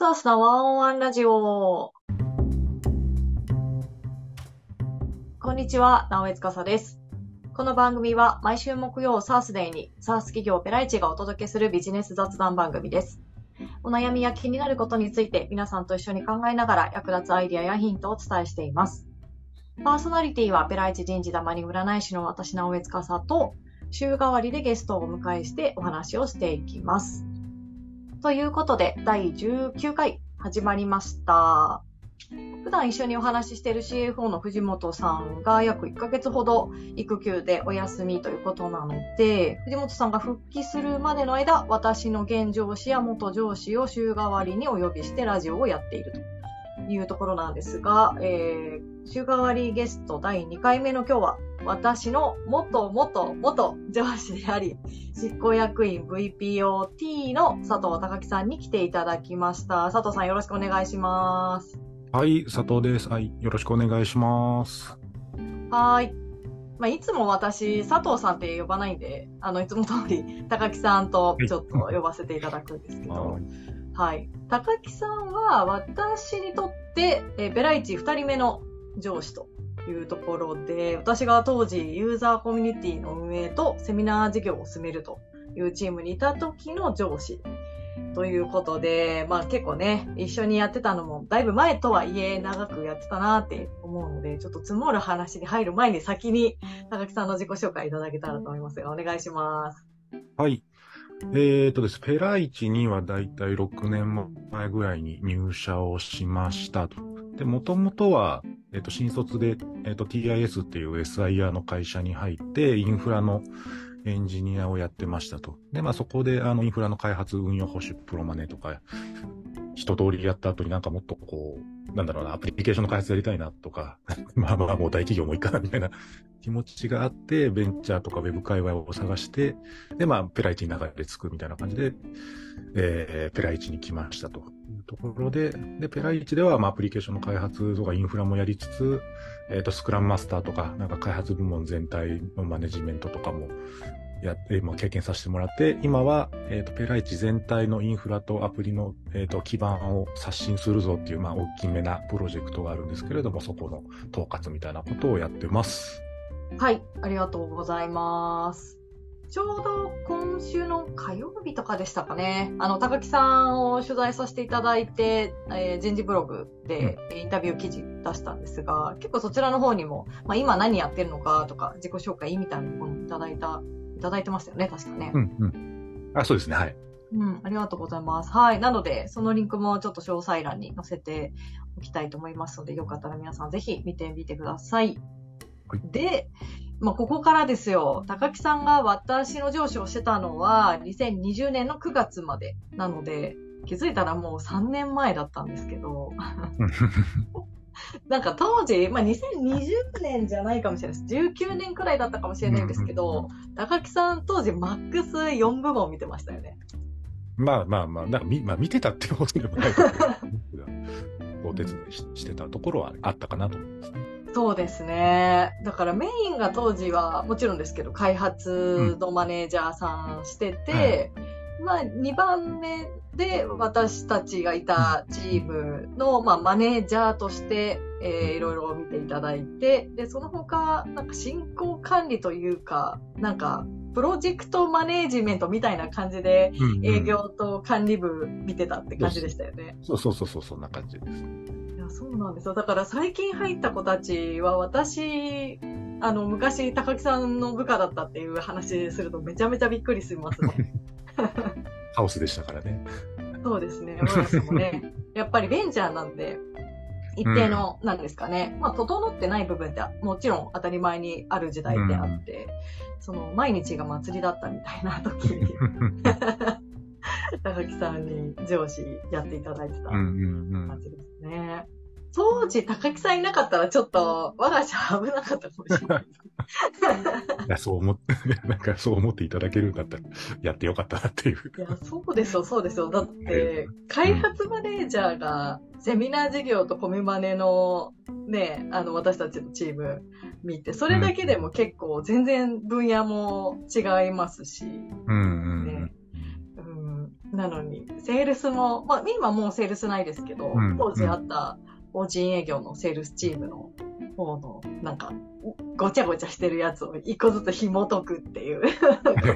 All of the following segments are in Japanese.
さあ、スナワンオンワンラジオ。こんにちは、直江司です。この番組は毎週木曜サースデーにサース企業ペライチがお届けするビジネス雑談番組です。お悩みや気になることについて皆さんと一緒に考えながら役立つアイディアやヒントをお伝えしています。パーソナリティはペライチ人事玉に占い師の私直江司と週替わりでゲストをお迎えしてお話をしていきます。ということで、第19回始まりました。普段一緒にお話ししている CFO の藤本さんが約1ヶ月ほど育休でお休みということなので、藤本さんが復帰するまでの間、私の現上司や元上司を週替わりにお呼びしてラジオをやっているというところなんですが、えー、週替わりゲスト第2回目の今日は、私の元元元上司であり、執行役員 VPOT の佐藤隆樹さんに来ていただきました。佐藤さんよろしくお願いします。はい、佐藤です。はい、よろしくお願いします。はい。まあ、いつも私、佐藤さんって呼ばないんで、あの、いつも通り、高木さんとちょっと呼ばせていただくんですけど、はいはい。高木さんは私にとって、えー、ベライチ2人目の上司というところで、私が当時ユーザーコミュニティの運営とセミナー事業を進めるというチームにいた時の上司ということで、まあ結構ね、一緒にやってたのもだいぶ前とはいえ長くやってたなって思うので、ちょっと積もる話に入る前に先に高木さんの自己紹介いただけたらと思いますが、お願いします。はい。えっ、ー、とです、ペライチにはだいたい6年前ぐらいに入社をしましたと。で、もともとは、えっ、と、新卒で、えっ、と、TIS っていう SIR の会社に入って、インフラのエンジニアをやってましたと。で、まあそこで、あの、インフラの開発、運用保守、プロマネとか、一通りやった後になんかもっとこう、なんだろうな、アプリケーションの開発やりたいなとか、まあまあもう大企業もいいかなみたいな気持ちがあって、ベンチャーとかウェブ界隈を探して、で、まあ、ペライチに流れ着くみたいな感じで、えー、ペライチに来ましたというところで、で、ペライチでは、まあ、アプリケーションの開発とかインフラもやりつつ、えっ、ー、と、スクラムマスターとか、なんか開発部門全体のマネジメントとかもやって、まあ、経験させてもらって、今は、えっ、ー、と、ペライチ全体のインフラとアプリの、えっ、ー、と、基盤を刷新するぞっていう、まあ、大きめなプロジェクトがあるんですけれども、そこの統括みたいなことをやってます。はい、ありがとうございます。ちょうど今週の火曜日とかでしたかね。あの、高木さんを取材させていただいて、えー、人事ブログでインタビュー記事出したんですが、結構そちらの方にも、まあ、今何やってるのかとか、自己紹介みたいなものをいただいたいただいてましたよね、確かね。うんうん。あ、そうですね、はい。うん、ありがとうございます。はい。なので、そのリンクもちょっと詳細欄に載せておきたいと思いますので、よかったら皆さんぜひ見てみてください。はい、で、まあ、ここからですよ。高木さんが私の上司をしてたのは、2020年の9月までなので、気づいたらもう3年前だったんですけど。なんか当時、まあ、2020年じゃないかもしれないです。19年くらいだったかもしれないんですけど、高木さん当時マックス4部門見てましたよね。まあまあまあ、なんかみ、まあ見てたっていうことでもないか お手伝いしてたところはあったかなと思いますね。そうですね。だからメインが当時はもちろんですけど、開発のマネージャーさんしてて、うん、まあ2番目で、私たちがいたチームの、まあ、マネージャーとして、えー、いろいろ見ていただいて、で、その他、なんか進行管理というか、なんか、プロジェクトマネージメントみたいな感じで、営業と管理部見てたって感じでしたよね。そうそうそうそう、そんな感じです。そうなんですよ。だから最近入った子たちは、私、あの、昔、高木さんの部下だったっていう話するとめちゃめちゃびっくりしますね。ハウスでしたからね。そうですね。ね、やっぱりベンチャーなんで、一定の、なんですかね、うん、まあ、整ってない部分ってもちろん当たり前にある時代であって、うん、その、毎日が祭りだったみたいな時に、高木さんに上司やっていただいてた感じですね。当時、高木さんいなかったらちょっと、我が社危なかったかもしれない。いや、そう思って、なんかそう思っていただけるんだったら、やってよかったなっていう。いや、そうですよ、そうですよ。だって、開発マネージャーが、セミナー事業とコミマネの、ね、あの、私たちのチーム見て、それだけでも結構全然分野も違いますし、うんうん、ね。なのに、セールスも、まあ今もうセールスないですけど、うん。当時あった法人営業のセールスチームの方の、なんか、ごちゃごちゃしてるやつを一個ずつ紐解くっていう、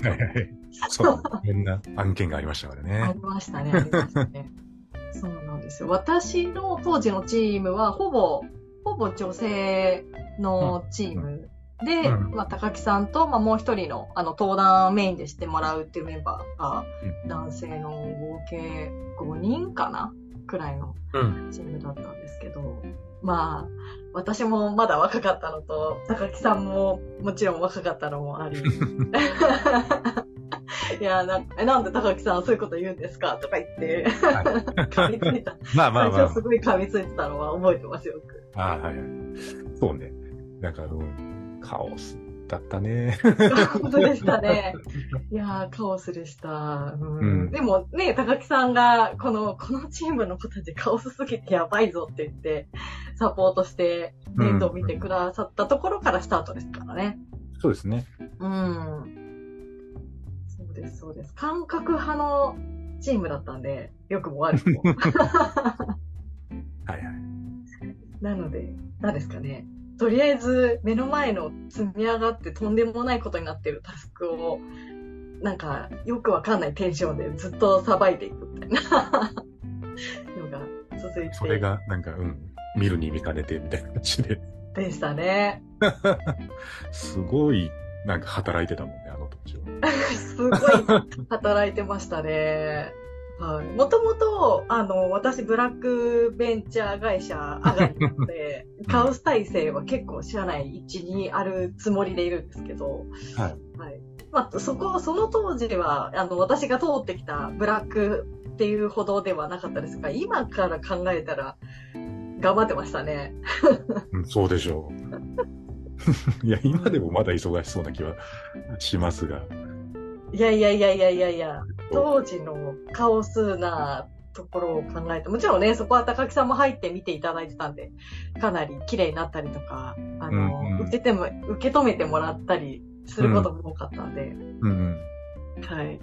そう。いろんな案件がありましたからあねり。ましたね、ありましたね。そうなんですよ。私の当時のチームは、ほぼ、ほぼ女性のチームで、うんまあ、高木さんと、まあ、もう一人の、あの、登壇メインでしてもらうっていうメンバーが、うん男性の合計5人かなくらいのうん。チームだったんですけど、まあ、私もまだ若かったのと、高木さんももちろん若かったのもあり。いやな、えなんで高木さんそういうこと言うんですか？とか言って、噛みついた。まあまあまあ最初。すごい噛みついてたのは覚えてますよく。ああ、はいはい。そうね。なんか、うん、カオスだったね。本当でしたね。いやー、カオスでした。うんうんでもね、高木さんが、この、このチームの子たちカオスすぎてやばいぞって言って、サポートして、面倒見てくださったところからスタートですからね。そうですね。うん。そうです、そうです。感覚派のチームだったんで、良くも悪くも。はいはい。なので、何ですかね。とりあえず、目の前の積み上がってとんでもないことになってるタスクを、なんか、よくわかんないテンションでずっとさばいていくみたいな のが続いて。それが、なんか、うん、見るに見かねてみたいな感じで。でしたね。すごい、なんか働いてたもんね、あの時は。すごい働いてましたね。はい。もともと、あの、私、ブラックベンチャー会社上がりなので、カウス体制は結構社内一にあるつもりでいるんですけど、はい。はい。まあ、そこ、その当時は、あの、私が通ってきたブラックっていうほどではなかったですが、今から考えたら、頑張ってましたね。うん、そうでしょう。いや、今でもまだ忙しそうな気はしますが。いやいやいやいやいやいや、当時のカオスなところを考えて、もちろんね、そこは高木さんも入って見ていただいてたんで、かなり綺麗になったりとか、あの、うんうん受けても、受け止めてもらったりすることも多かったんで、うんうん。はい。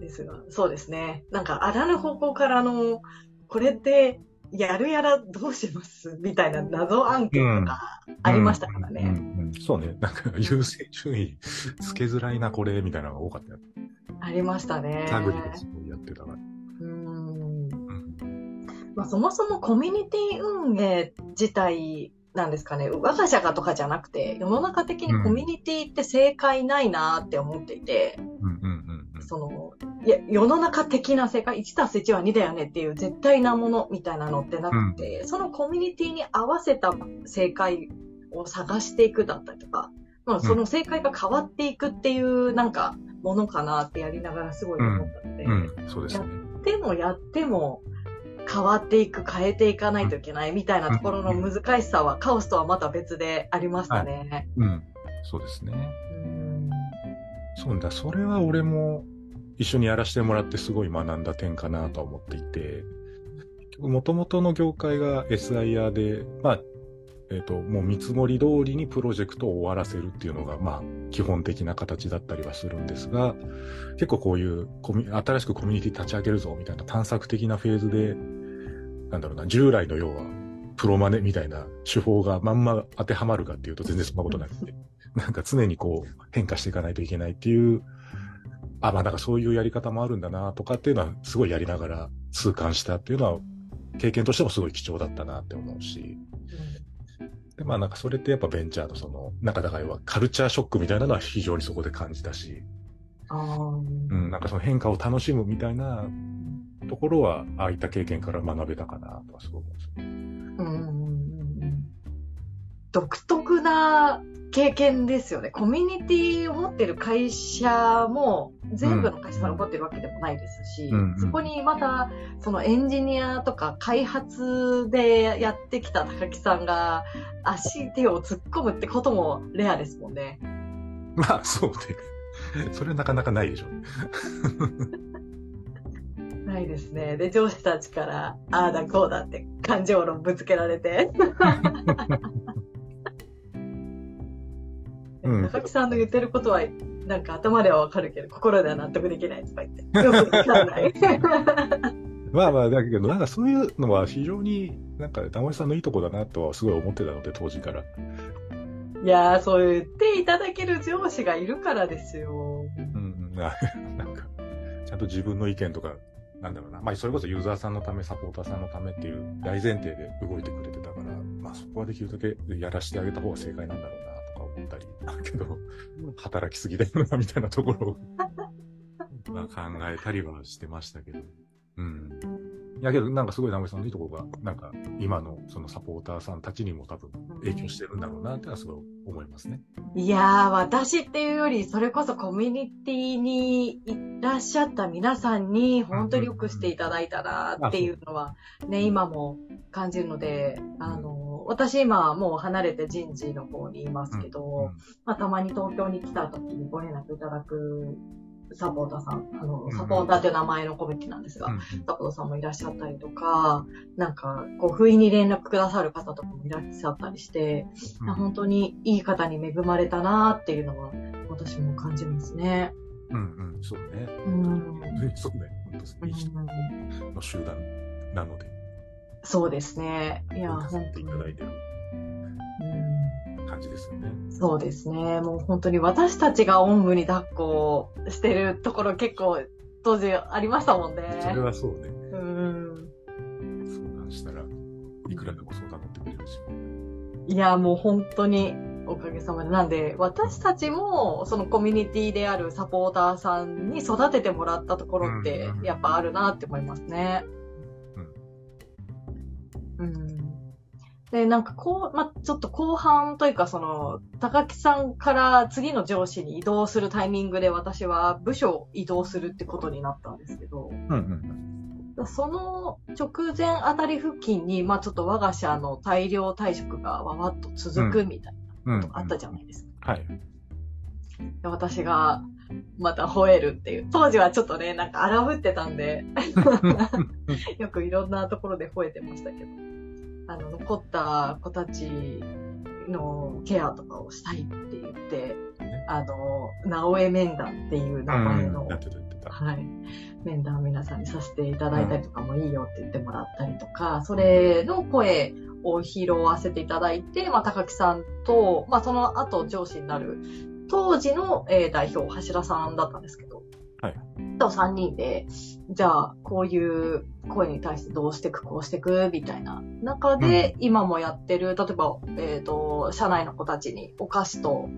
ですが、そうですね。なんか、あらぬ方向からの、これって、やるやらどうしますみたいな謎案件とかありましたからね。うんうんそうね。なんか優先順位つけづらいな、これ、みたいなのが多かったよ。ありましたね。探りですごいやってた。うーん。うんまあ、そもそもコミュニティ運営自体なんですかね。我が社がとかじゃなくて、世の中的にコミュニティって正解ないなって思っていて、うんうんうんうん。その、いや、世の中的な正解、1たす1は2だよねっていう絶対なものみたいなのってなくて、そのコミュニティに合わせた正解を探していくだったりとか、まあ、その正解が変わっていくっていうなんかものかなってやりながらすごい思ったので、うん、そうですね。でもやっても変わっていく、変えていかないといけないみたいなところの難しさはカオスとはまた別でありましたね。うん、そうですね。うん。そうだ、それは俺も一緒にやらせてもらってすごい学んだ点かなとは思っていて、もともとの業界が SIR で、まあ、えっ、と、もう見積もり通りにプロジェクトを終わらせるっていうのが、まあ、基本的な形だったりはするんですが、結構こういうコミ新しくコミュニティ立ち上げるぞみたいな探索的なフェーズで、なんだろうな、従来の要は、プロマネみたいな手法がまんま当てはまるかっていうと全然そんなことなくて、なんか常にこう変化していかないといけないっていう、あ、まあなんかそういうやり方もあるんだなとかっていうのはすごいやりながら痛感したっていうのは経験としてもすごい貴重だったなって思うし、でまあなんかそれってやっぱベンチャーのその、なんかだからカルチャーショックみたいなのは非常にそこで感じたし、うん、なんかその変化を楽しむみたいなところは、ああいった経験から学べたかなとはすごく思います。うんうんうんうん独特な経験ですよね。コミュニティを持ってる会社も全部の会社さんが持ってるわけでもないですし、うんうんそこにまたそのエンジニアとか開発でやってきた高木さんが足手を突っ込むってこともレアですもんね。まあそうね。それはなかなかないでしょうね。ないですね。で、上司たちから、ああだこうだって感情論ぶつけられて。うん高木さんの言ってることはなんか頭ではわかるけど、心では納得できないとか言って。まあまあ、だけど、なんかそういうのは非常に、なんか、玉井さんのいいとこだなとはすごい思ってたので、当時から。いやー、そう言っていただける上司がいるからですよ。うんうん、あなんか、ちゃんと自分の意見とか、なんだろうな。まあ、それこそユーザーさんのため、サポーターさんのためっていう大前提で動いてくれてたから、まあそこはできるだけやらしてあげた方が正解なんだろうなったり、だけど、働きすぎだよな、みたいなところを、まあ考えたりはしてましたけど。うん。いやけど、なんかすごい直江さんのいいところが、なんか今のそのサポーターさんたちにも多分影響してるんだろうなってのはすごい思いますね。いやー、私っていうより、それこそコミュニティにいらっしゃった皆さんに、本当によくしていただいたなっていうのは、ね、今も感じるので、あの、私今もう離れて人事の方にいますけど、まあ、たまに東京に来た時にご連絡いただくサポーターさん、あの、サポーターっていう名前のコミュニティなんですが、うんサポーターさんもいらっしゃったりとか、なんか、こう、不意に連絡くださる方とかもいらっしゃったりして、うん本当にいい方に恵まれたなっていうのは、私も感じますね。うんうん、そうね。うん。そうね。本当いい人の集団なので、そうですね。いや、本当に。いただいてるうん感じですよね。そうですね。もう本当に私たちがおんぶに抱っこしてるところ結構当時ありましたもんね。それはそうね。うん。相談したらいくらでも相談乗ってくれるし。いや、もう本当におかげさまで。なんで、私たちも、そのコミュニティであるサポーターさんに育ててもらったところってうん、やっぱあるなって思いますね。うん。で、なんかこう、ま、ちょっと後半というか、その、高木さんから次の上司に移動するタイミングで私は部署を移動するってことになったんですけど、うんうんその直前あたり付近に、まあちょっと我が社の大量退職がわわっと続くみたいうん。なことがあったじゃないですか。はい。で私がまた吠えるっていう。当時はちょっとね、なんか荒ぶってたんで、よくいろんなところで吠えてましたけど、あの、残った子たちのケアとかをしたいって言って、あの、直江面談っていう名前の。はい。面談を皆さんにさせていただいたりとかもいいよって言ってもらったりとか、それの声を拾わせていただいて、まあ、高木さんと、まあ、その後上司になる、当時の、えー代表、橋田さんだったんですけど、はい。と3人で、じゃあ、こういう声に対してどうしていく、こうしていく、みたいな。中で、今もやってる、例えば、えっ、と、社内の子たちにお菓子と、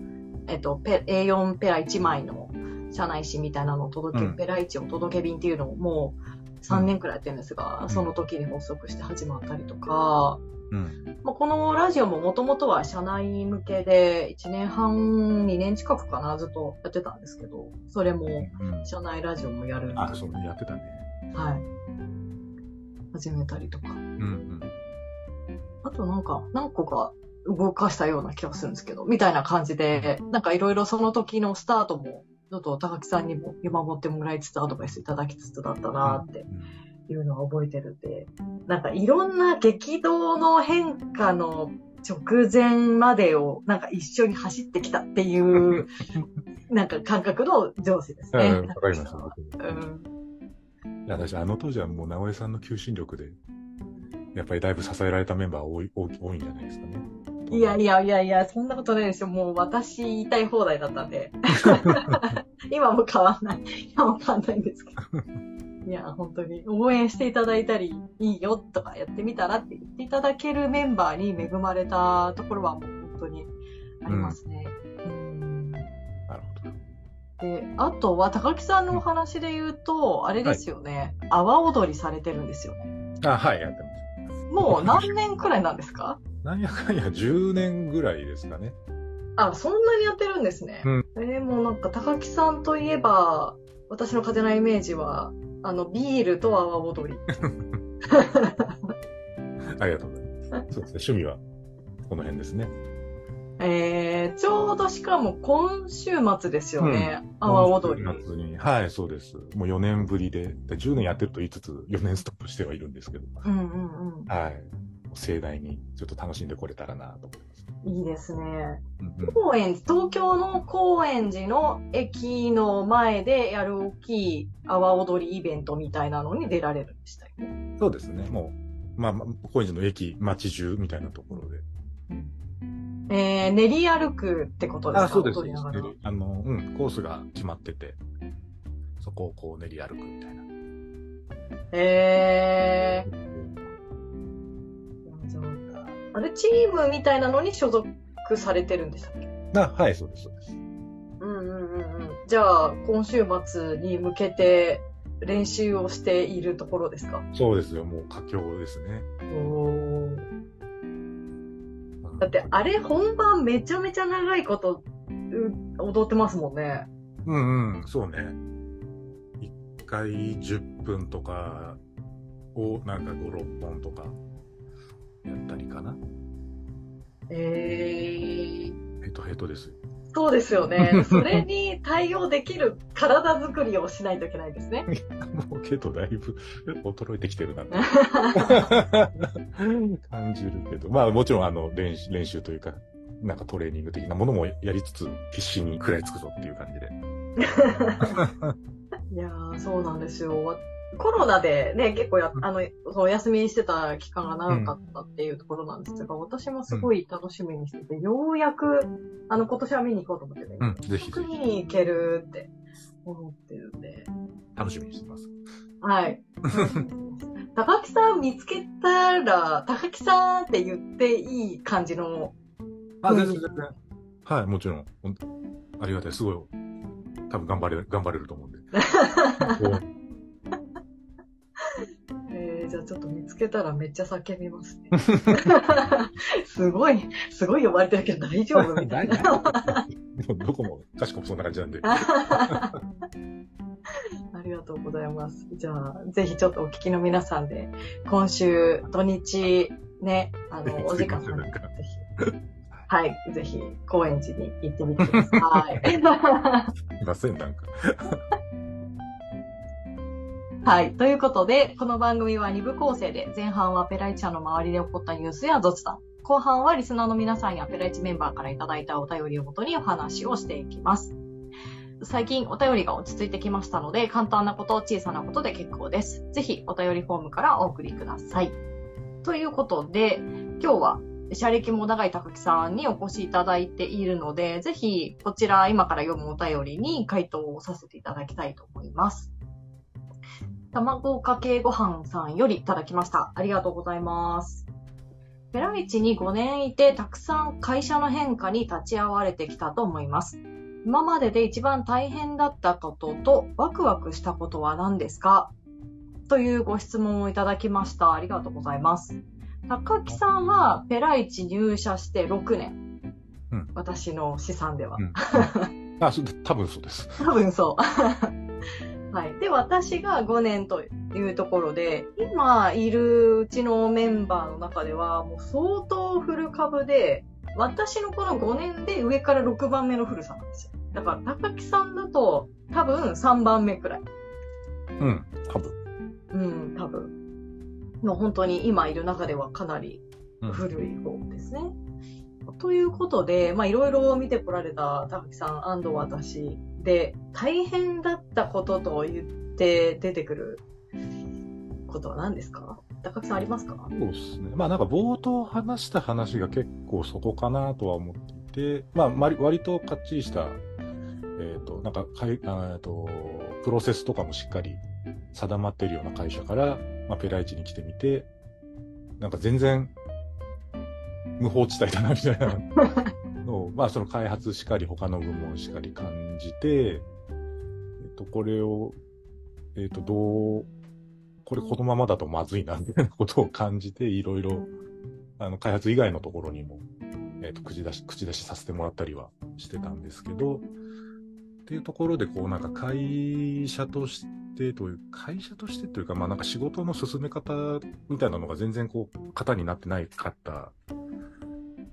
えっ、と、ペ A4 ペラ1枚の社内紙みたいなのを届け、うん。ペラ1お届け便っていうのをもう3年くらいやってるんですが、んその時に発足して始まったりとか、うん。まあ、このラジオももともとは社内向けで1年半、2年近くかな、ずっとやってたんですけど、それもうん。社内ラジオもやるんであ、そうね、やってたね。はい。始めたりとか。うんうん。あとなんか、何個か動かしたような気がするんですけど、みたいな感じで、なんかいろいろその時のスタートも、ちょっと高木さんにも見守ってもらいつつアドバイスいただきつつだったなっていうのは覚えてるんで、なんかいろんな激動の変化の直前までをなんか一緒に走ってきたっていう、なんか感覚の上司ですね。うん、わかります。うん。いや、私、あの当時はもう、直江さんの求心力で、やっぱりだいぶ支えられたメンバー多い、多い多いんじゃないですかね。いやいやいやいや、そんなことないですよ。もう私言いたい放題だったんで。今も変わんない。今も変わんないんですけど。いや、本当に応援していただいたり、いいよとかやってみたらって言っていただけるメンバーに恵まれたところはもう本当にありますね。うんなるほど。で、あとは高木さんのお話で言うと、あれですよね。阿波踊りされてるんですよね。あ、はい、やってます。もう何年くらいなんですか？なんやかんや10年ぐらいですかね。あ、そんなにやってるんですね。うんえーもうなんか高木さんといえば、私の勝手なイメージは、あの、ビールと阿波踊り。ありがとうございます。そうですね、趣味はこの辺ですね。えー、ちょうどしかも今週末ですよね。阿波踊り。今週末に。はい、そうです。もう4年ぶりで、で10年やってると言いつつ、4年ストップしてはいるんですけど、うんうんうん。はい。盛大にちょっと楽しんでこれたらなと思います。いいですね。うんうん高円寺、東京の高円寺の駅の前でやる大きい阿波踊りイベントみたいなのに出られるんでしたよね。そうですね。もう、まあ、まあ高円寺の駅、街中みたいなところで。えー、練り歩くってことですか？あ、そうです。あの、うん、コースが決まってて、そこをこう練り歩くみたいな。えー、ああれ、チームみたいなのに所属されてるんでしたっけ？あ、はい、そうです、そうです。うんうんうんうん。じゃあ、今週末に向けて練習をしているところですか？そうですよ、もう佳境ですね。だって、あれ本番めちゃめちゃ長いことう踊ってますもんね。うんうん、そうね。一回10分とかをなんか5、6本とかやったりかな？えー、ヘトヘトですよ。そうですよね。それに対応できる体作りをしないといけないですね。もうけどだいぶ 衰えてきてるなって 感じるけど、まあもちろんあの練習練習というか、なんかトレーニング的なものもやりつつ、必死に食らいつくぞっていう感じで。いやー、そうなんですよ。わコロナでね、結構や、あの、そう、お休みしてた期間が長かったっていうところなんですが、私もすごい楽しみにしてて、ようやく、あの、今年は見に行こうと思ってね、うん、ぜひぜ見ひに行けるって思ってるんで、楽しみにしてます。はい。高木さん見つけたら、高木さんって言っていい感じの、あ、うん全然全然。はい、もちろん。ありがたい。すごい。多分頑張れる、頑張れると思うんで。えー、じゃあちょっと見つけたらめっちゃ叫びますね。すごい、すごい呼ばれてるけど大丈夫みたいな。でもどこも、かしこもそんな感じなんで。ありがとうございます。じゃあ、ぜひちょっとお聞きの皆さんで、今週土日ね、あの、お時間さんぜひ、はい、ぜひ、高円寺に行ってみてください。いません、なんか。はい。ということで、この番組は2部構成で、前半はペライチ社の周りで起こったニュースや雑談、後半はリスナーの皆さんやペライチメンバーからいただいたお便りをもとにお話をしていきます。最近お便りが落ち着いてきましたので、簡単なこと、小さなことで結構です。ぜひお便りフォームからお送りください。ということで、今日は、社歴も長い高木さんにお越しいただいているので、ぜひこちら今から読むお便りに回答をさせていただきたいと思います。卵かけご飯さんよりいただきました。ありがとうございます。ペライチに5年いて、たくさん会社の変化に立ち会われてきたと思います。今までで一番大変だったことと、ワクワクしたことは何ですか？というご質問をいただきました。ありがとうございます。高木さんはペライチ入社して6年。うん私の資産では。うん。あ、多分そうです。多分そう。はい。で、私が5年というところで、今いるうちのメンバーの中では、もう相当フル株で、私のこの5年で上から6番目の古さなんですよ。だから、高木さんだと多分3番目くらい。うん、多分。うん、多分。の本当に今いる中ではかなりうん古い方ですね。ということで、まあいろいろ見てこられた高木さん私で、大変だったことと言って出てくることは何ですか？高木さんありますか？そうですね。まあなんか冒頭話した話が結構そこかなとは思っていて、まあ割割とかっちりした、えっ、と、なんかかい、あえっと、プロセスとかもしっかり定まってるような会社から、まあペライチに来てみて、なんか全然無法地帯だなみたいな のを、まあその開発しかり他の部門しかり感じて、えっ、と、これを、えっ、と、どう、これこのままだとまずいな、みたいなことを感じて、いろいろ、あの、開発以外のところにも、えっ、と、口出し、口出しさせてもらったりはしてたんですけど、っていうところで、こう、なんか会社としてという、会社としてというか、まあなんか仕事の進め方みたいなのが全然こう、型になってないかった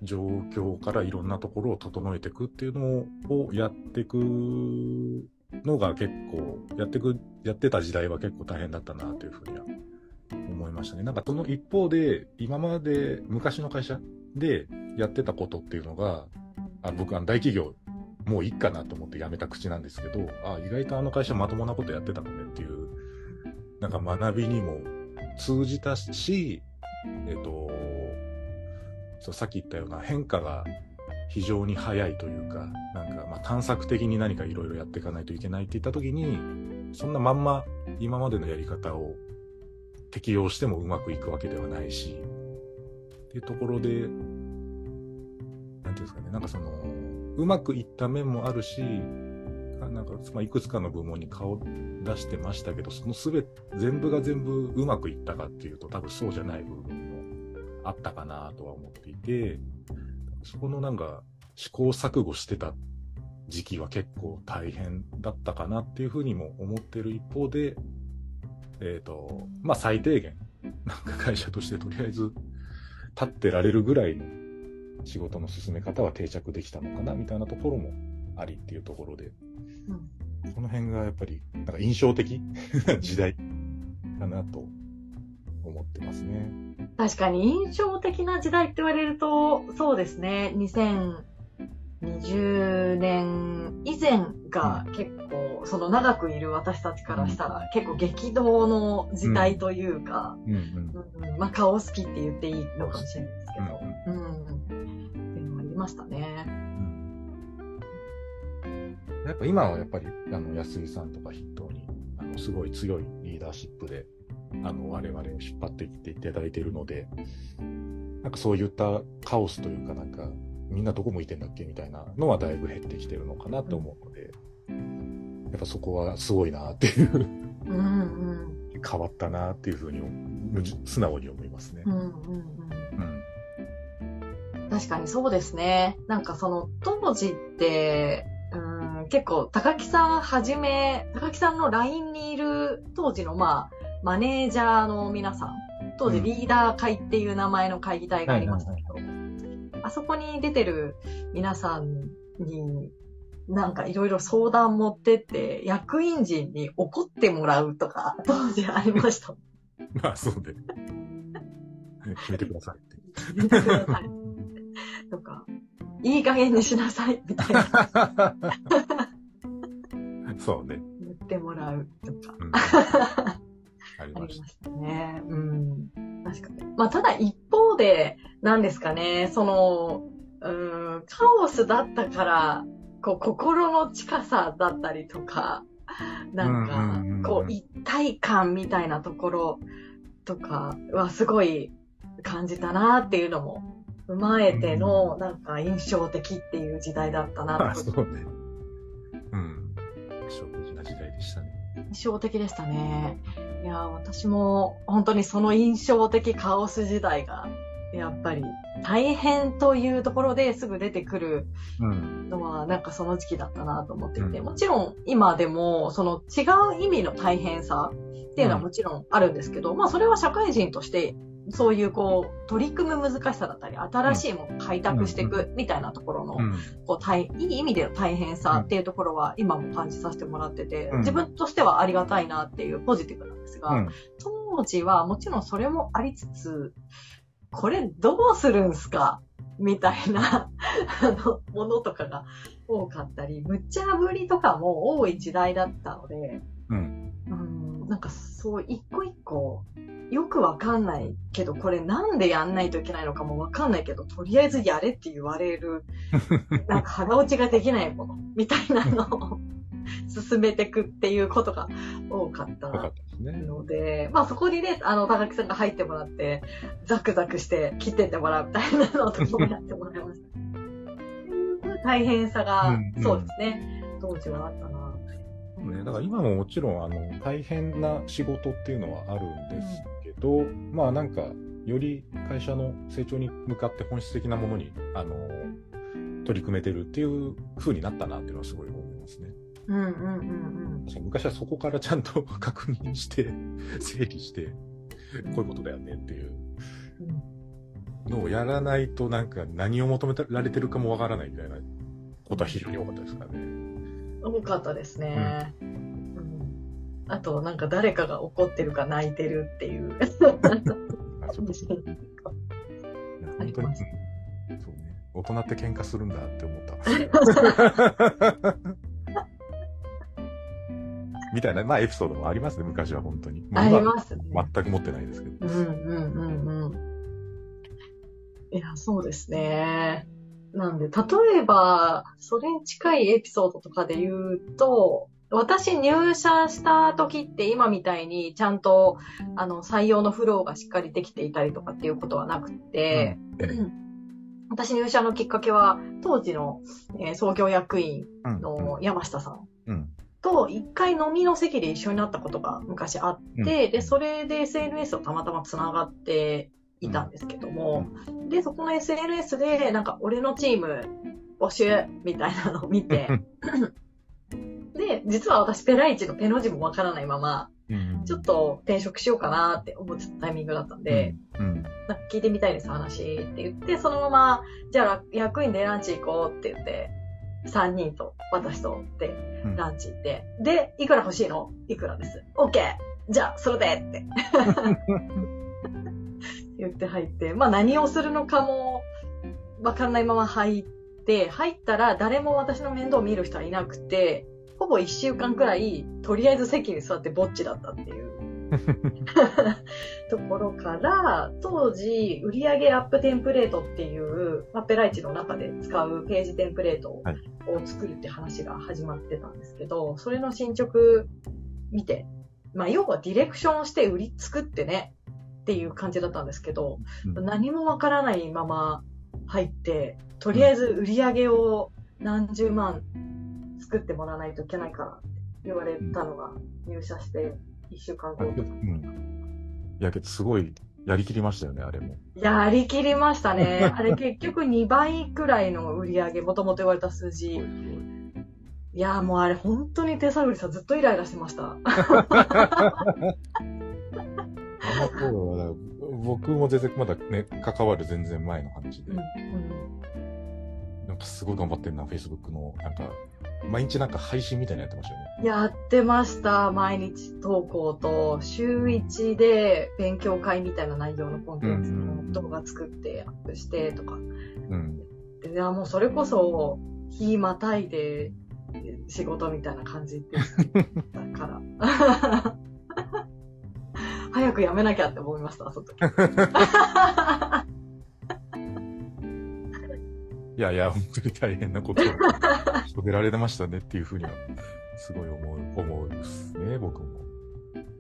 状況からいろんなところを整えていくっていうのをやっていくのが結構、やってく、やってた時代は結構大変だったなというふうには思いましたね。なんかその一方で、今まで昔の会社で、やってたことっていうのが、あ僕、あの大企業、もういいかなと思って辞めた口なんですけど、あ意外とあの会社まともなことやってたのねっていう、なんか学びにも通じたし、えっと、そうさっき言ったような変化が非常に早いというか、なんかまあ探索的に何かいろいろやっていかないといけないって言った時に、そんなまんま今までのやり方を適用してもうまくいくわけではないし、っていうところで、なんていうんですかね、なんかその、うまくいった面もあるし、なんか、まあ、いくつかの部門に顔出してましたけど、そのすべ全部が全部うまくいったかっていうと、多分そうじゃない部分。あったかなとは思っていて、そこのなんか、試行錯誤してた時期は結構大変だったかなっていうふうにも思ってる一方で、えっ、ー、と、まあ最低限、なんか会社としてとりあえず立ってられるぐらいの仕事の進め方は定着できたのかなみたいなところもありっていうところで、うん、この辺がやっぱりなんか印象的な時代かなと思ってますね。確かに印象的な時代って言われると、そうですね、2020年以前が結構、その長くいる私たちからしたら、結構激動の時代というか、まあ顔好きって言っていいのかもしれないですけど、うん、うん、っていうのがありましたね。やっぱ今はやっぱり、あの、安井さんとか筆頭に、あの、すごい強いリーダーシップで、あの、我々を引っ張っていっていただいているので、なんかそういったカオスというかなんか、みんなどこ向いてんだっけみたいなのはだいぶ減ってきてるのかなと思うので、やっぱそこはすごいなっていううん、変わったなっていうふうに素直に思いますね。うんうんうんうん、確かにそうですね。なんかその当時って、うん、結構高木さんはじめ、高木さんの LINE にいる当時のまあマネージャーの皆さん、当時リーダー会っていう名前の会議体がありましたけど、あそこに出てる皆さんに、なんかいろいろ相談持ってって、役員陣に怒ってもらうとか、当時ありました。まあ、そうで。決めてくださいって。決めてください。とか、いい加減にしなさい、みたいな。そうね。言ってもらうとか。うん、ありましたね。うん。確かに。まあ、ただ一方で、なんですかね、その、うん、カオスだったから、こう、心の近さだったりとか、なんか、こう、一体感みたいなところとかはすごい感じたなっていうのも踏まえての、なんか印象的っていう時代だったなと。そうね。うん。印象的な時代でしたね。印象的でしたね。いや、私も本当にその印象的カオス時代が、やっぱり大変というところですぐ出てくるのは、なんかその時期だったなと思っていて、うん、もちろん今でもその違う意味の大変さっていうのはもちろんあるんですけど、うん、まあそれは社会人としてそういうこう、取り組む難しさだったり、新しいものを開拓していくみたいなところの、こう、大、いい意味での大変さっていうところは今も感じさせてもらってて、自分としてはありがたいなっていうポジティブなんですが、当時はもちろんそれもありつつ、これどうするんすか？みたいな、あの、ものとかが多かったり、無茶ぶりとかも多い時代だったので、うん、うんなんかそう一個一個よくわかんないけど、これなんでやんないといけないのかもわかんないけど、とりあえずやれって言われる、なんか腹落ちができないもの、みたいなのを 進めていくっていうことが多かったので、まあそこにね、あの、高木さんが入ってもらって、ザクザクして切ってってもらうみたいなのともやってもらいました。大変さが、そうですね、当時はあったな。ね、だから今ももちろんあの大変な仕事っていうのはあるんですど、まあなんか、より会社の成長に向かって本質的なものに、あの、取り組めてるっていう風になったなっていうのはすごい思いますね。うんうんうんうん。昔はそこからちゃんと確認して、整理して、こういうことだよねっていうのをやらないとなんか何を求められてるかもわからないみたいなことは非常に多かったですからね。多かったですね。うんあと、なんか誰かが怒ってるか泣いてるっていう。あります。そうね。大人って喧嘩するんだって思った。みたいな、まあエピソードもありますね、昔は本当に。ありますね。今全く持ってないですけど。うんうんうんうん。いや、そうですね。なんで、例えば、それに近いエピソードとかで言うと、私入社した時って今みたいにちゃんとあの採用のフローがしっかりできていたりとかっていうことはなくて、私入社のきっかけは当時の、えー創業役員うんの山下さんうん。と一回飲みの席で一緒になったことが昔あって、で、それで SNS をたまたま繋がっていたんですけども、で、そこの SNS で、なんか俺のチーム募集みたいなのを見て、で、実は私ペライチのペの字もわからないまま、うん。ちょっと転職しようかなって思ってたタイミングだったんで、、うん。なんか聞いてみたいです話って言って、そのまま、じゃあ役員でランチ行こうって言って、3人と私とってうん。ランチ行って、で、いくら欲しいの？いくらです。OK! じゃあ、それでって 言って入って、まあ何をするのかもわかんないまま入って、入ったら誰も私の面倒を見る人はいなくて、ほぼ1週間くらい、とりあえず席に座ってぼっちだったっていう。ところから、当時、売上アップテンプレートっていう、まあ、ペライチの中で使うページテンプレートをはい作るって話が始まってたんですけど、それの進捗見て、まあ、要はディレクションして売り作ってねっていう感じだったんですけど、うん何もわからないまま入って、とりあえず売り上げを何十万作ってもらわないといけないからって言われたのが入社して1週間後。うん。いや、けどすごい、やりきりましたよね、あれも。やりきりましたね。あれ結局2倍くらいの売り上げ、もともと言われた数字。いや、もうあれ本当に手探りさ、ずっとイライラしてました。あの頃は、僕も全然まだね、関わる全然前の話で、うんなんかすごい頑張ってんな、Facebook の、なんか、毎日なんか配信みたいなのやってましたよね。やってました。毎日投稿と、週1で勉強会みたいな内容のコンテンツの動画作ってアップしてとか。うん。いや、もうそれこそ、日またいで仕事みたいな感じでしたから。早くやめなきゃって思いました、その時。いやいや、本当に大変なことをして出られてましたねっていうふうには、すごい思う、思うですね、僕も。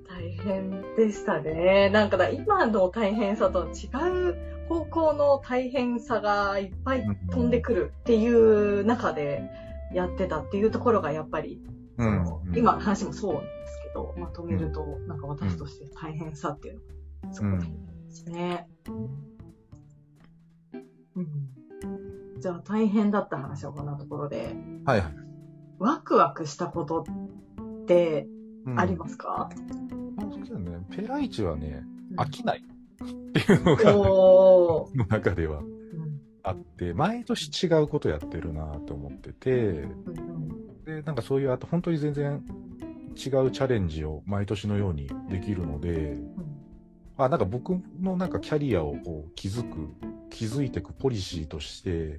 大変でしたね。なんかだ、今の大変さと違う方向の大変さがいっぱい飛んでくるっていう中でやってたっていうところがやっぱり、その今の話もそうなんですけど、まとめると、なんか私として大変さっていうのが、そこですね。うん。じゃあ大変だった話をこんなところで、はいはい。ワクワクしたことってうんありますか、そうですね。ペライチはね、飽きない。っていうのが、の中ではうん。あって、毎年違うことやってるなと思ってて、うんで、なんかそういう、あと本当に全然違うチャレンジを毎年のようにできるので、うん。あ、なんか僕のなんかキャリアをこう築く、築いていくポリシーとして、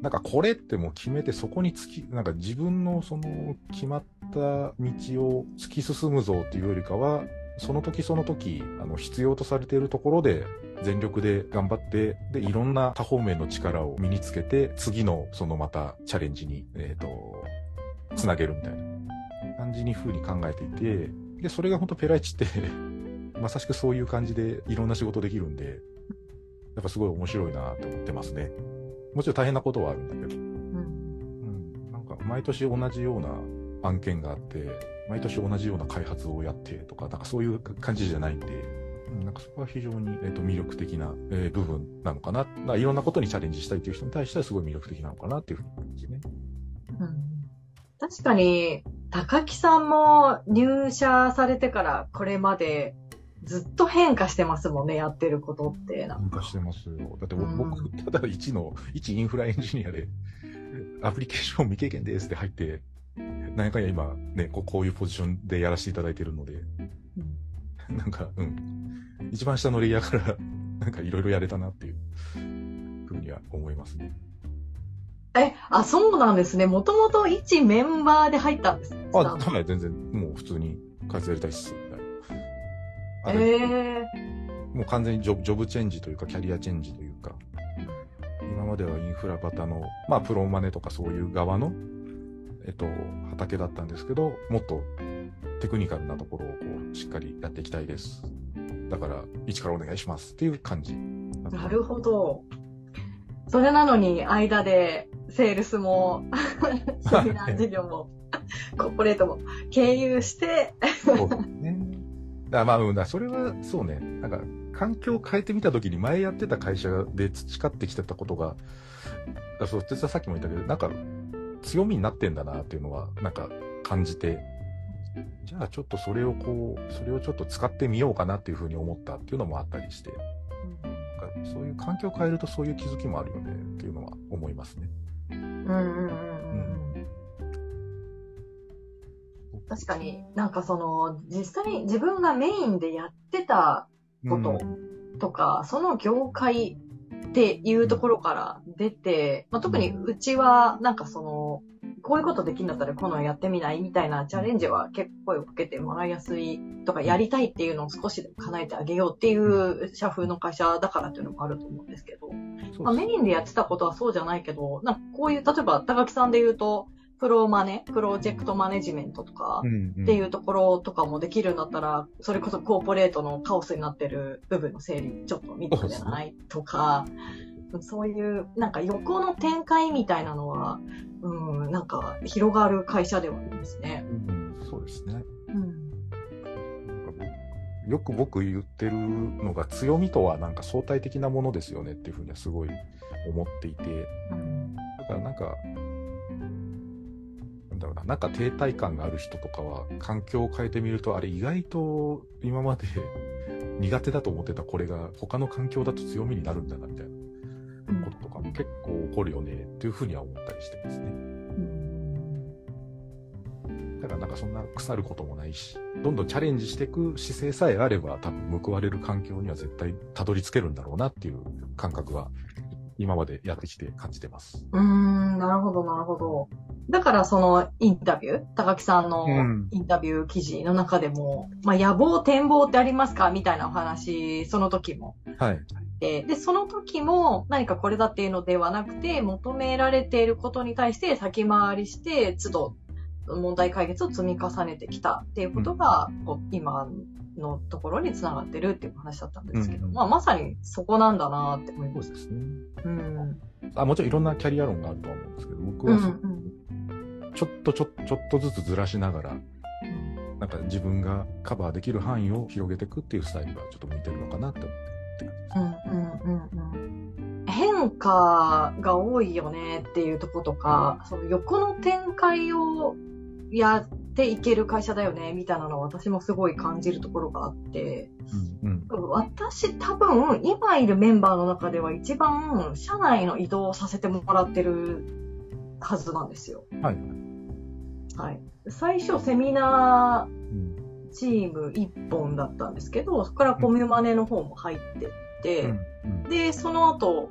なんかこれってもう決めてそこに突き、なんか自分のその決まった道を突き進むぞっていうよりかは、その時その時、あの、必要とされているところで全力で頑張って、で、いろんな多方面の力を身につけて、次のそのまたチャレンジに、えっ、と、つなげるみたいな。感じに風に考えていて、で、それが本当ペライチって、まさしくそういう感じでいろんな仕事できるんで、やっぱすごい面白いなと思ってますね。もちろん大変なことはあるんだけど、うんうん、なんか毎年同じような案件があって、毎年同じような開発をやってとか、なんかそういう感じじゃないんで、うん、なんかそこは非常に、えー、と魅力的な、えー部分なのかな。まあいろんなことにチャレンジしたいという人に対してはすごい魅力的なのかなっていうふうに感じね。うん確かに、高木さんも入社されてからこれまでずっと変化してますもんね、やってることって。なんか変化してますよ。だってうん僕、ただ一の、一インフラエンジニアで、アプリケーション未経験ですって入って、何回や今ね、こうこういうポジションでやらせていただいてるので、なんか、うん。一番下のレイヤーから、なんかいろいろやれたなっていう風ふうには思いますね。え、あ、そうなんですね。もともと一メンバーで入ったんですあ、はい、全然、もう普通に会社やりたいっす。ええー、もう完全にジョジョブチェンジというか、キャリアチェンジというか、今まではインフラ型の、まあ、プロマネとかそういう側の、えっと、畑だったんですけど、もっとテクニカルなところをこうしっかりやっていきたいです。だから、一からお願いしますっていう感じ。なるほど。それなのに、間で、セールスも、セミナー事業も、コーポレートも経由して、そうですね。だまあ、うん、だそれはそうね。なんか、環境を変えてみたときに、前やってた会社で培ってきてたことが、そう、実はさっきも言ったけど、なんか、強みになってんだなっていうのは、なんか感じて、じゃあちょっとそれをこう、それをちょっと使ってみようかなっていうふうに思ったっていうのもあったりして、うん、そういう環境を変えるとそういう気づきもあるよねっていうのは思いますね。うんうんうんうん。確かになんかその、実際に自分がメインでやってたこととか、うん、その業界っていうところから出て、まあ、特にうちはなんかその、こういうことできるんだったらこのやってみないみたいなチャレンジは結構声をかけてもらいやすいとか、やりたいっていうのを少しでも叶えてあげようっていう社風の会社だからっていうのもあると思うんですけど、まあ、メインでやってたことはそうじゃないけど、なんかこういう、例えば高木さんで言うと、プロマネ、プロジェクトマネジメントとかっていうところとかもできるんだったら、それこそコーポレートのカオスになってる部分の整理ちょっと見てくれないとか、そういうなんか横の展開みたいなのは、うん、なんか広がる会社ではありますね。うん、そうですね。うんよく僕言ってるのが強みとはなんか相対的なものですよねっていうふうにはすごい思っていて、うん、だからなんか、なんだろうな、なんか停滞感がある人とかは環境を変えてみると、あれ意外と今まで 苦手だと思ってたこれが他の環境だと強みになるんだなみたいな。結構起こるよねっていうふうには思ったりしてますね。だからなんかそんな腐ることもないし、どんどんチャレンジしていく姿勢さえあれば多分報われる環境には絶対たどり着けるんだろうなっていう感覚は今までやってきて感じてます。うん、なるほど、なるほど。だからそのインタビュー、高木さんのインタビュー記事の中でも、うん、まあ野望、展望ってありますか？みたいなお話、その時も。はい。で、その時も何かこれだっていうのではなくて、求められていることに対して先回りして、都度問題解決を積み重ねてきたっていうことが、こう今のところにつながってるっていう話だったんですけど、うん、まあまさにそこなんだなって思います。そうですね。うん。あ、もちろんいろんなキャリア論があると思うんですけど、僕は、うんうん、ちょっとちょちょっとずつずらしながら、なんか自分がカバーできる範囲を広げていくっていうスタイルがちょっと向いてるのかなって思ってうんうんうんうん。変化が多いよねっていうとことか、その横の展開をやっていける会社だよね、みたいなのを私もすごい感じるところがあって、うんうん、私多分今いるメンバーの中では一番社内の移動をさせてもらってるはずなんですよ。はい。はい。最初セミナーチーム1本だったんですけど、そこからコミュマネの方も入ってって、で、その後、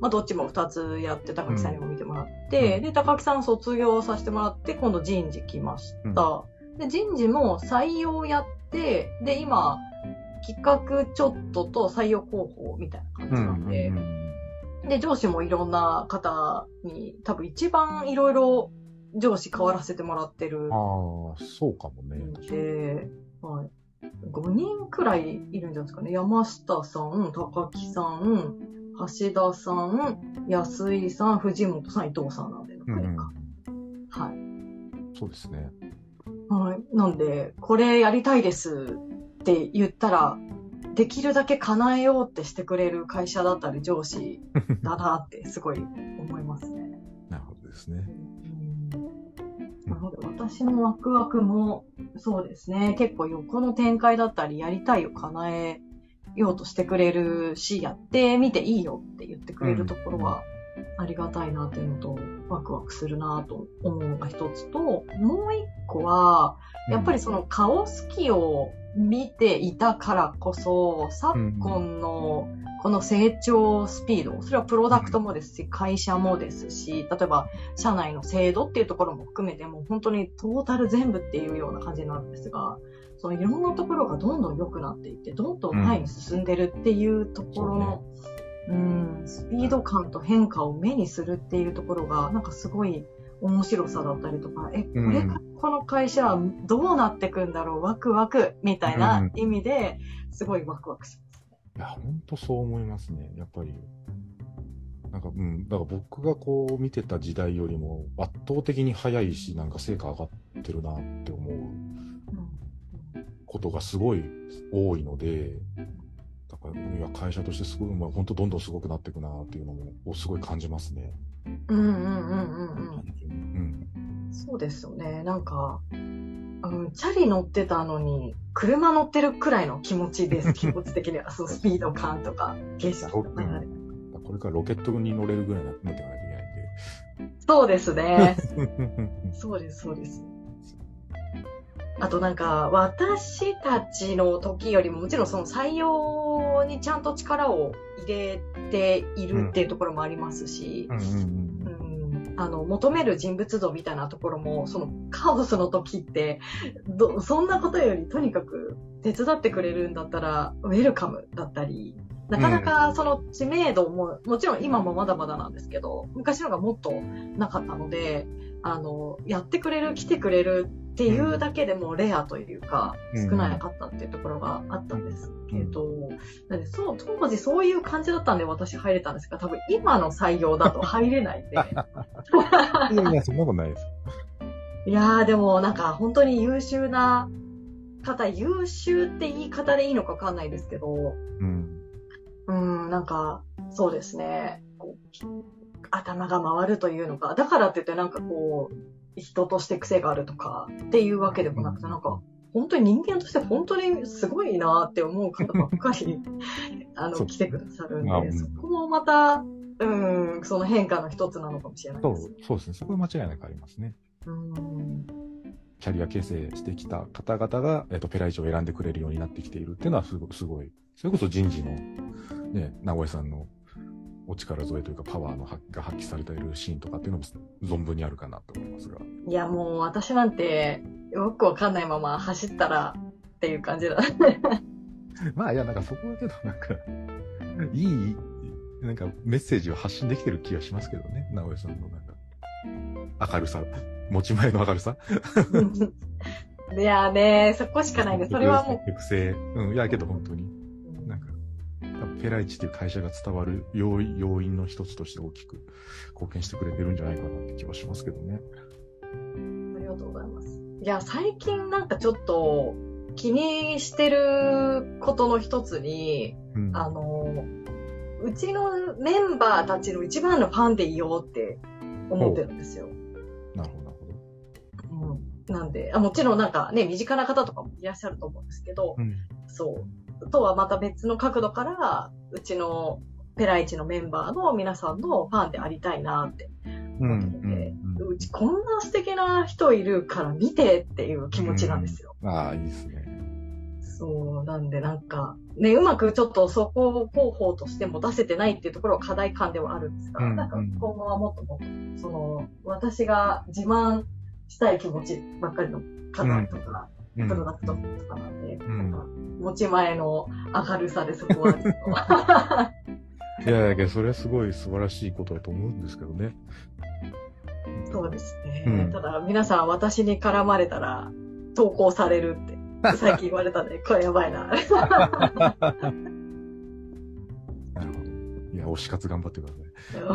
まあ、どっちも2つやって、高木さんにも見てもらって、うん、で、高木さん卒業させてもらって、今度人事来ました。うん、で、人事も採用やって、で、今、企画ちょっとと採用広報みたいな感じなんで、で、上司もいろんな方に、多分一番いろいろ上司変わらせてもらってる。ああ、そうかもね。で、はい。5人くらいいるんじゃないですかね。山下さん、高木さん、橋田さん、安井さん、藤本さん、伊藤さんなんで、うん、はい。そうですね。はい。なんで、これやりたいですって言ったら、できるだけ叶えようってしてくれる会社だったり上司だなって すごい思いますね。なるほどですね。なるほど。私のワクワクも、そうですね。結構横の展開だったり、やりたいを叶えようとしてくれるし、やってみていいよって言ってくれるところは、ありがたいなっていうのと、ワクワクするなと思うのが一つと、もう一個は、やっぱりその顔好きを見ていたからこそ、昨今のこの成長スピード、それはプロダクトもですし、会社もですし、例えば社内の制度っていうところも含めても、本当にトータル全部っていうような感じなんですが、そのいろんなところがどんどん良くなっていって、どんどん前に進んでるっていうところの、うん、スピード感と変化を目にするっていうところが、なんかすごい面白さだったりとか、え、これからこの会社はどうなってくんだろう、ワクワクみたいな意味で、すごいワクワクします、ね。いや、本当そう思いますね。やっぱり。なんか、うん、だから僕がこう見てた時代よりも圧倒的に早いし、なんか成果上がってるなって思うことがすごい多いので、いや、会社としてすごい、まあ、本当どんどんすごくなっていくなっていうのも、すごい感じますね。うんうんうんうんうん。うん、そうですよね。なんか、うん、チャリ乗ってたのに、車乗ってるくらいの気持ちです、気持ち的には。そのスピード感とか、景色とか、ね、これからロケットに乗れるぐらいになっていかないといけないんで。そうですね。そうです、そうです。あとなんか、私たちの時よりももちろんその採用にちゃんと力を入れているっていうところもありますし、あの、求める人物像みたいなところも、そのカオスの時って、ど、そんなことよりとにかく手伝ってくれるんだったら、ウェルカムだったり、なかなかその知名度も、もちろん今もまだまだなんですけど、昔のがもっとなかったので、あの、やってくれる、来てくれるっていうだけでもレアというか、少なかったっていうところがあったんですけど、なんでそう当時そういう感じだったんで私入れたんですが、多分今の採用だと入れないんで。い や いや、そんなことないです。いやー、でもなんか本当に優秀な方、優秀って言い方でいいのかわかんないですけど、うん。うん、なんか、そうですね。頭が回るというのか、だからって言ってなんかこう、人として癖があるとかっていうわけでもなくて、なんか、本当に人間として本当にすごいなって思う方ばっかり、あの、来てくださるんで、そこもまた、うん、その変化の一つなのかもしれないです。そうそうですね。そこは間違いなくありますね。うんキャリア形成してきた方々が、えっと、ペライチを選んでくれるようになってきているっていうのはすごすごい。それこそ人事の、ね、名古屋さんのお力添えというかパワーのが発揮されているシーンとかっていうのも存分にあるかなと思いますが。いや、もう私なんてよくわかんないまま走ったらっていう感じだ。まあいや、なんかそこだけどなんか、いい、なんかメッセージを発信できてる気がしますけどね、直江さんのなんか、明るさ、持ち前の明るさ。いやね、そこしかないで、それはもう。性。うん、いやけど本当に。ペライチっていう会社が伝わる要因の一つとして大きく貢献してくれてるんじゃないかなって気はしますけどね。ありがとうございます。いや、最近なんかちょっと気にしてることの一つに、うん、あの、うちのメンバーたちの一番のファンでいようって思ってるんですよ。なるほど、なるほど。うん。なんであ、もちろんなんかね、身近な方とかもいらっしゃると思うんですけど、うん、そう。とはまた別の角度から、うちのペライチのメンバーの皆さんのファンでありたいなって。思ってて、うんうん、うちこんな素敵な人いるから見てっていう気持ちなんですよ。うん、ああ、いいですね。そう、なんでなんか、ね、うまくちょっとそこを広報としても出せてないっていうところは課題感ではあるんですが、うんうん、なんか今後はもっともっと、その、私が自慢したい気持ちばっかりの方とか、プロダクトとかなんで、うん、持ち前の明るさでそこは。いやいや、それはすごい素晴らしいことだと思うんですけどね。そうですね。うん、ただ、皆さん私に絡まれたら投稿されるって最近言われたんで、これやばいな。なるほど。いや、推し活頑張ってください。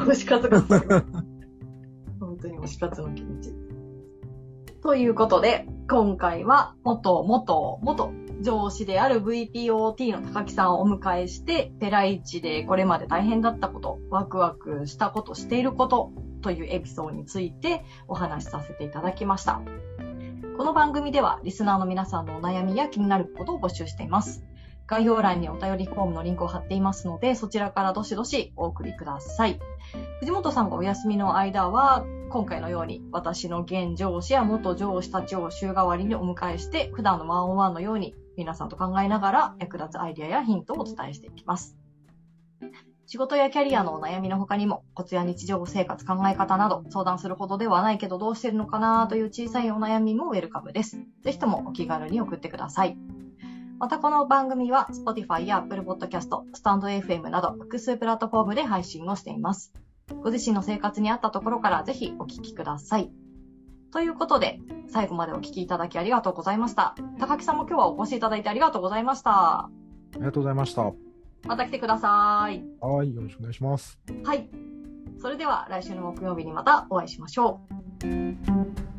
推し活頑張って本当に推し活の気持ち。ということで、今回は元、元、元上司である VPOT の高木さんをお迎えして、ペライチでこれまで大変だったこと、ワクワクしたこと、していることというエピソードについてお話しさせていただきました。この番組ではリスナーの皆さんのお悩みや気になることを募集しています。概要欄にお便りフォームのリンクを貼っていますので、そちらからどしどしお送りください。藤本さんがお休みの間は、今回のように私の現上司や元上司たちを週替わりにお迎えして、普段のワンオンワンのように皆さんと考えながら役立つアイデアやヒントをお伝えしていきます。仕事やキャリアのお悩みの他にも、コツや日常生活考え方など、相談するほどではないけどどうしてるのかなという小さいお悩みもウェルカムです。ぜひともお気軽に送ってください。またこの番組は Spotify や Apple Podcast、StandFM など複数プラットフォームで配信をしています。ご自身の生活に合ったところからぜひお聞きください。ということで、最後までお聞きいただきありがとうございました。高木さんも今日はお越しいただいてありがとうございました。ありがとうございました。はまた来てください。い、よろしくお願いします。はい。それでは来週の木曜日にまたお会いしましょう。